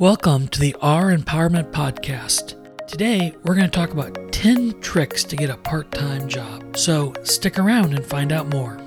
Welcome to the R Empowerment Podcast. Today, we're going to talk about 10 tricks to get a part time job. So stick around and find out more.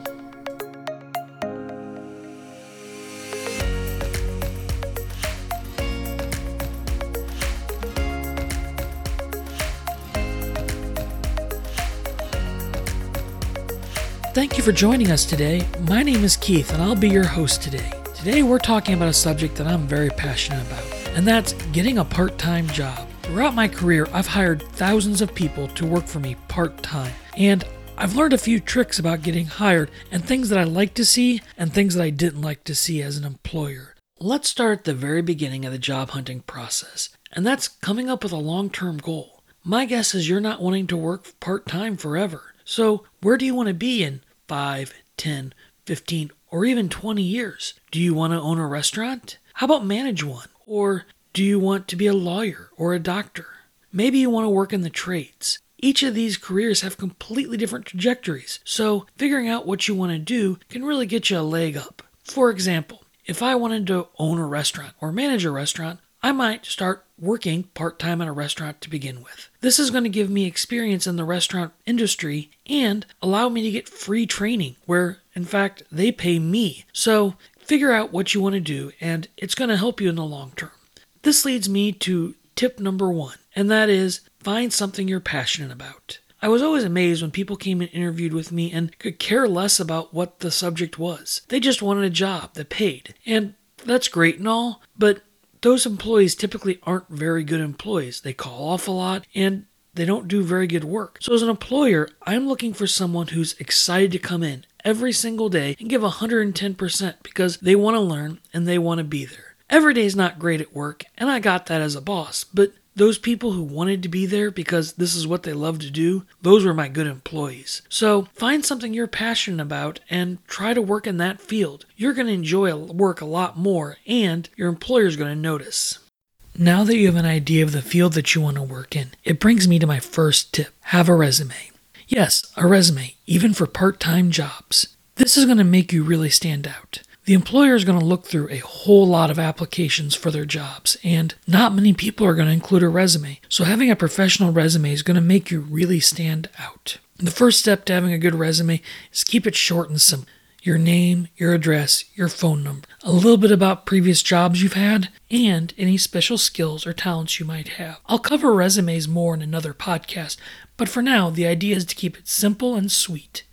Thank you for joining us today. My name is Keith, and I'll be your host today. Today, we're talking about a subject that I'm very passionate about, and that's getting a part time job. Throughout my career, I've hired thousands of people to work for me part time, and I've learned a few tricks about getting hired and things that I like to see and things that I didn't like to see as an employer. Let's start at the very beginning of the job hunting process, and that's coming up with a long term goal. My guess is you're not wanting to work part time forever. So, where do you want to be in 5, 10, 15, or even 20 years? Do you want to own a restaurant? How about manage one? Or do you want to be a lawyer or a doctor? Maybe you want to work in the trades. Each of these careers have completely different trajectories, so figuring out what you want to do can really get you a leg up. For example, if I wanted to own a restaurant or manage a restaurant, I might start working part time at a restaurant to begin with. This is going to give me experience in the restaurant industry and allow me to get free training where, in fact, they pay me. So figure out what you want to do, and it's going to help you in the long term. This leads me to tip number one, and that is find something you're passionate about. I was always amazed when people came and interviewed with me and could care less about what the subject was. They just wanted a job that paid. And that's great and all, but those employees typically aren't very good employees. They call off a lot and they don't do very good work. So, as an employer, I'm looking for someone who's excited to come in every single day and give 110% because they want to learn and they want to be there. Every day is not great at work, and I got that as a boss, but those people who wanted to be there because this is what they love to do, those were my good employees. So find something you're passionate about and try to work in that field. You're going to enjoy work a lot more, and your employer's going to notice. Now that you have an idea of the field that you want to work in, it brings me to my first tip have a resume. Yes, a resume, even for part time jobs. This is going to make you really stand out. The employer is going to look through a whole lot of applications for their jobs, and not many people are going to include a resume. So, having a professional resume is going to make you really stand out. The first step to having a good resume is keep it short and simple. Your name, your address, your phone number, a little bit about previous jobs you've had, and any special skills or talents you might have. I'll cover resumes more in another podcast, but for now, the idea is to keep it simple and sweet.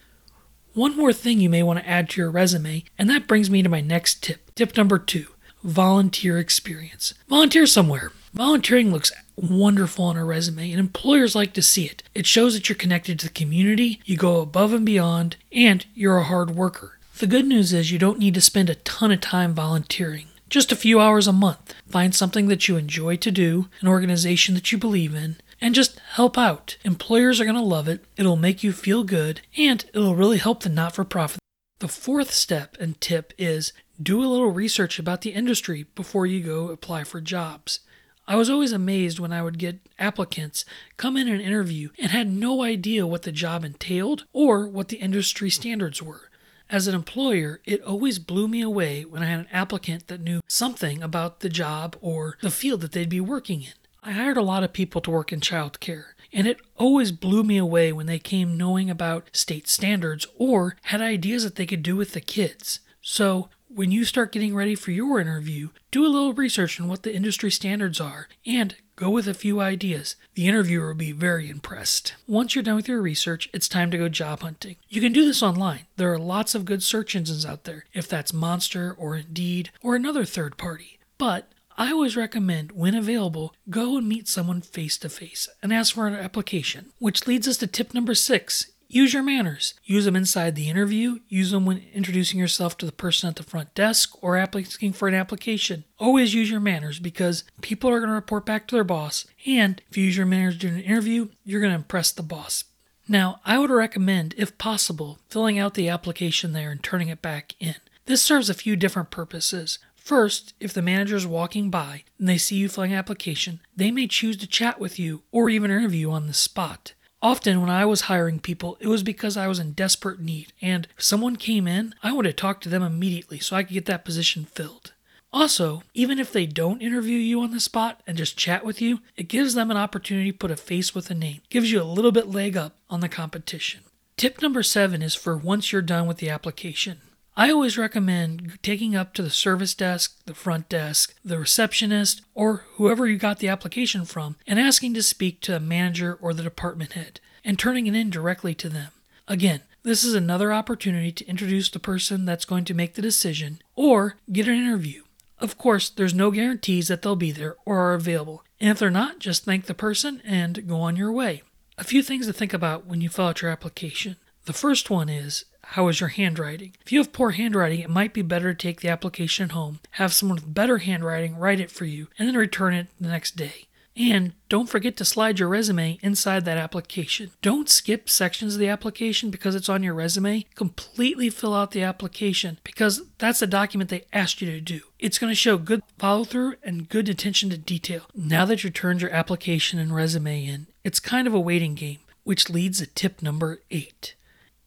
One more thing you may want to add to your resume, and that brings me to my next tip. Tip number two volunteer experience. Volunteer somewhere. Volunteering looks wonderful on a resume, and employers like to see it. It shows that you're connected to the community, you go above and beyond, and you're a hard worker. The good news is you don't need to spend a ton of time volunteering. Just a few hours a month. Find something that you enjoy to do, an organization that you believe in, and just help out. Employers are going to love it, it'll make you feel good, and it'll really help the not for profit. The fourth step and tip is do a little research about the industry before you go apply for jobs. I was always amazed when I would get applicants come in an interview and had no idea what the job entailed or what the industry standards were. As an employer, it always blew me away when I had an applicant that knew something about the job or the field that they'd be working in. I hired a lot of people to work in childcare, and it always blew me away when they came knowing about state standards or had ideas that they could do with the kids. So, when you start getting ready for your interview, do a little research on what the industry standards are and go with a few ideas. The interviewer will be very impressed. Once you're done with your research, it's time to go job hunting. You can do this online. There are lots of good search engines out there, if that's Monster or Indeed or another third party. But I always recommend, when available, go and meet someone face to face and ask for an application. Which leads us to tip number six use your manners. Use them inside the interview, use them when introducing yourself to the person at the front desk or asking for an application. Always use your manners because people are going to report back to their boss, and if you use your manners during an interview, you're going to impress the boss. Now, I would recommend, if possible, filling out the application there and turning it back in. This serves a few different purposes. First, if the manager is walking by and they see you filling an application, they may choose to chat with you or even interview you on the spot. Often, when I was hiring people, it was because I was in desperate need, and if someone came in, I wanted to talk to them immediately so I could get that position filled. Also, even if they don't interview you on the spot and just chat with you, it gives them an opportunity to put a face with a name, gives you a little bit leg up on the competition. Tip number seven is for once you're done with the application. I always recommend taking up to the service desk, the front desk, the receptionist, or whoever you got the application from and asking to speak to a manager or the department head and turning it in directly to them. Again, this is another opportunity to introduce the person that's going to make the decision or get an interview. Of course, there's no guarantees that they'll be there or are available, and if they're not, just thank the person and go on your way. A few things to think about when you fill out your application. The first one is how is your handwriting? If you have poor handwriting, it might be better to take the application home, have someone with better handwriting write it for you, and then return it the next day. And don't forget to slide your resume inside that application. Don't skip sections of the application because it's on your resume. Completely fill out the application because that's the document they asked you to do. It's going to show good follow through and good attention to detail. Now that you turned your application and resume in, it's kind of a waiting game, which leads to tip number eight.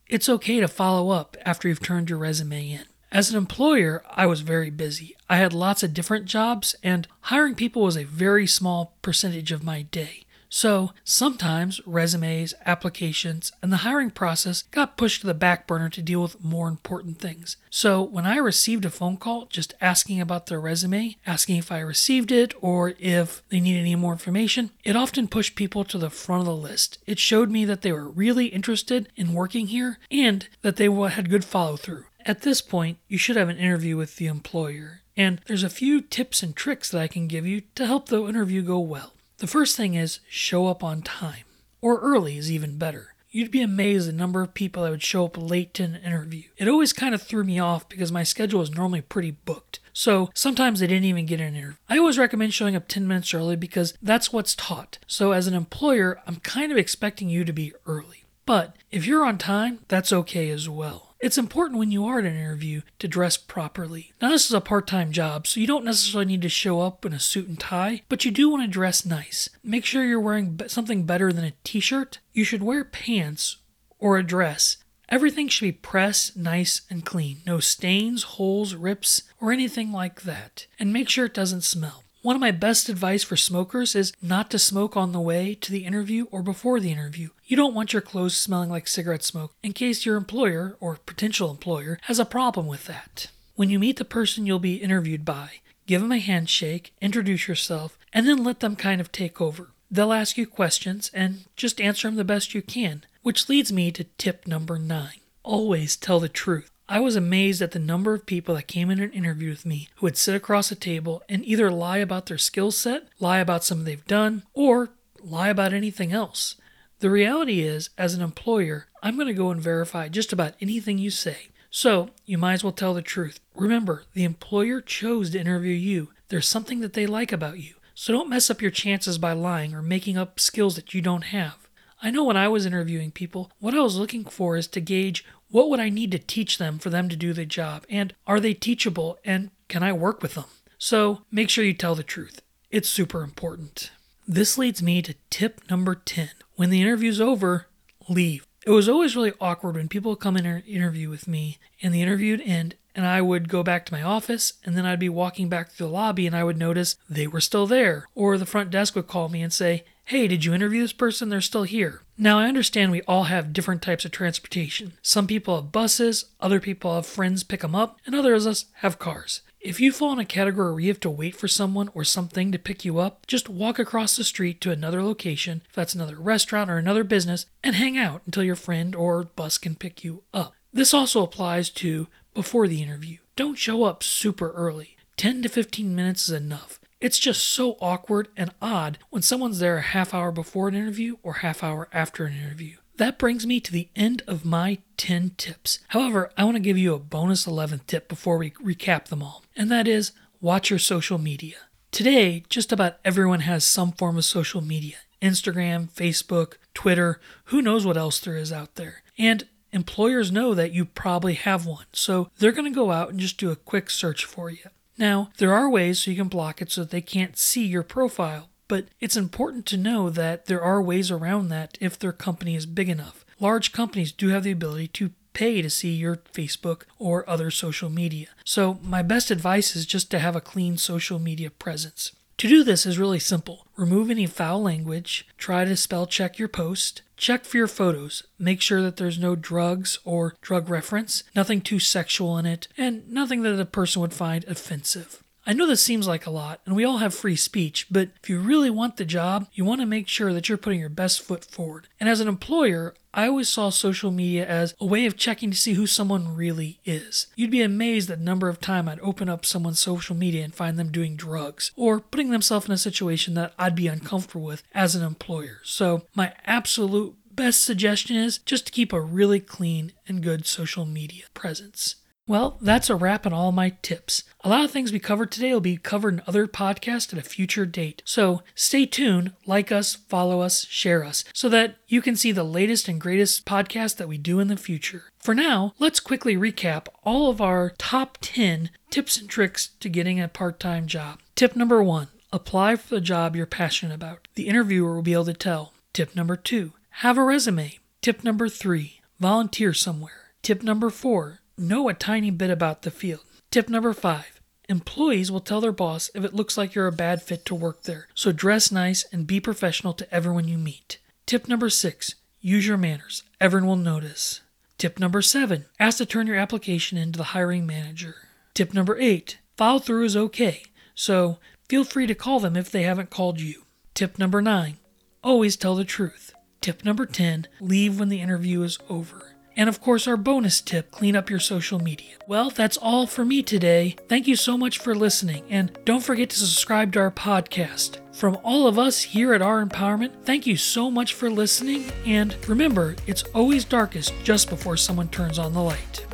It's okay to follow up after you've turned your resume in. As an employer, I was very busy. I had lots of different jobs, and hiring people was a very small percentage of my day. So sometimes resumes, applications, and the hiring process got pushed to the back burner to deal with more important things. So when I received a phone call just asking about their resume, asking if I received it or if they needed any more information, it often pushed people to the front of the list. It showed me that they were really interested in working here and that they had good follow through. At this point, you should have an interview with the employer, and there's a few tips and tricks that I can give you to help the interview go well. The first thing is show up on time, or early is even better. You'd be amazed the number of people that would show up late to an interview. It always kind of threw me off because my schedule is normally pretty booked. So sometimes they didn't even get an interview. I always recommend showing up 10 minutes early because that's what's taught. So as an employer, I'm kind of expecting you to be early. But if you're on time, that's okay as well. It's important when you are at an interview to dress properly. Now, this is a part time job, so you don't necessarily need to show up in a suit and tie, but you do want to dress nice. Make sure you're wearing something better than a t shirt. You should wear pants or a dress. Everything should be pressed, nice, and clean. No stains, holes, rips, or anything like that. And make sure it doesn't smell. One of my best advice for smokers is not to smoke on the way to the interview or before the interview. You don't want your clothes smelling like cigarette smoke in case your employer or potential employer has a problem with that. When you meet the person you'll be interviewed by, give them a handshake, introduce yourself, and then let them kind of take over. They'll ask you questions and just answer them the best you can, which leads me to tip number nine. Always tell the truth. I was amazed at the number of people that came in and interviewed with me who would sit across a table and either lie about their skill set, lie about something they've done, or lie about anything else. The reality is, as an employer, I'm going to go and verify just about anything you say. So, you might as well tell the truth. Remember, the employer chose to interview you. There's something that they like about you. So, don't mess up your chances by lying or making up skills that you don't have. I know when I was interviewing people, what I was looking for is to gauge what would I need to teach them for them to do the job? And are they teachable? And can I work with them? So make sure you tell the truth. It's super important. This leads me to tip number 10. When the interview's over, leave. It was always really awkward when people come in and interview with me and the interview would end and I would go back to my office and then I'd be walking back through the lobby and I would notice they were still there. Or the front desk would call me and say, Hey, did you interview this person? They're still here. Now, I understand we all have different types of transportation. Some people have buses, other people have friends pick them up, and others of us have cars. If you fall in a category where you have to wait for someone or something to pick you up, just walk across the street to another location, if that's another restaurant or another business, and hang out until your friend or bus can pick you up. This also applies to before the interview. Don't show up super early. 10 to 15 minutes is enough. It's just so awkward and odd when someone's there a half hour before an interview or half hour after an interview. That brings me to the end of my 10 tips. However, I want to give you a bonus 11th tip before we recap them all, and that is watch your social media. Today, just about everyone has some form of social media Instagram, Facebook, Twitter, who knows what else there is out there. And employers know that you probably have one, so they're going to go out and just do a quick search for you. Now, there are ways so you can block it so that they can't see your profile, but it's important to know that there are ways around that if their company is big enough. Large companies do have the ability to pay to see your Facebook or other social media. So, my best advice is just to have a clean social media presence. To do this is really simple. Remove any foul language, try to spell check your post, check for your photos, make sure that there's no drugs or drug reference, nothing too sexual in it, and nothing that a person would find offensive. I know this seems like a lot, and we all have free speech, but if you really want the job, you want to make sure that you're putting your best foot forward. And as an employer, I always saw social media as a way of checking to see who someone really is. You'd be amazed at the number of time I'd open up someone's social media and find them doing drugs or putting themselves in a situation that I'd be uncomfortable with as an employer. So, my absolute best suggestion is just to keep a really clean and good social media presence. Well, that's a wrap on all my tips. A lot of things we covered today will be covered in other podcasts at a future date. So stay tuned, like us, follow us, share us, so that you can see the latest and greatest podcasts that we do in the future. For now, let's quickly recap all of our top 10 tips and tricks to getting a part time job. Tip number one apply for the job you're passionate about. The interviewer will be able to tell. Tip number two have a resume. Tip number three volunteer somewhere. Tip number four know a tiny bit about the field. Tip number five employees will tell their boss if it looks like you're a bad fit to work there, so dress nice and be professional to everyone you meet. Tip number six use your manners, everyone will notice. Tip number seven ask to turn your application in to the hiring manager. Tip number eight follow through is okay, so feel free to call them if they haven't called you. Tip number nine always tell the truth. Tip number 10 leave when the interview is over. And of course, our bonus tip clean up your social media. Well, that's all for me today. Thank you so much for listening, and don't forget to subscribe to our podcast. From all of us here at Our Empowerment, thank you so much for listening, and remember, it's always darkest just before someone turns on the light.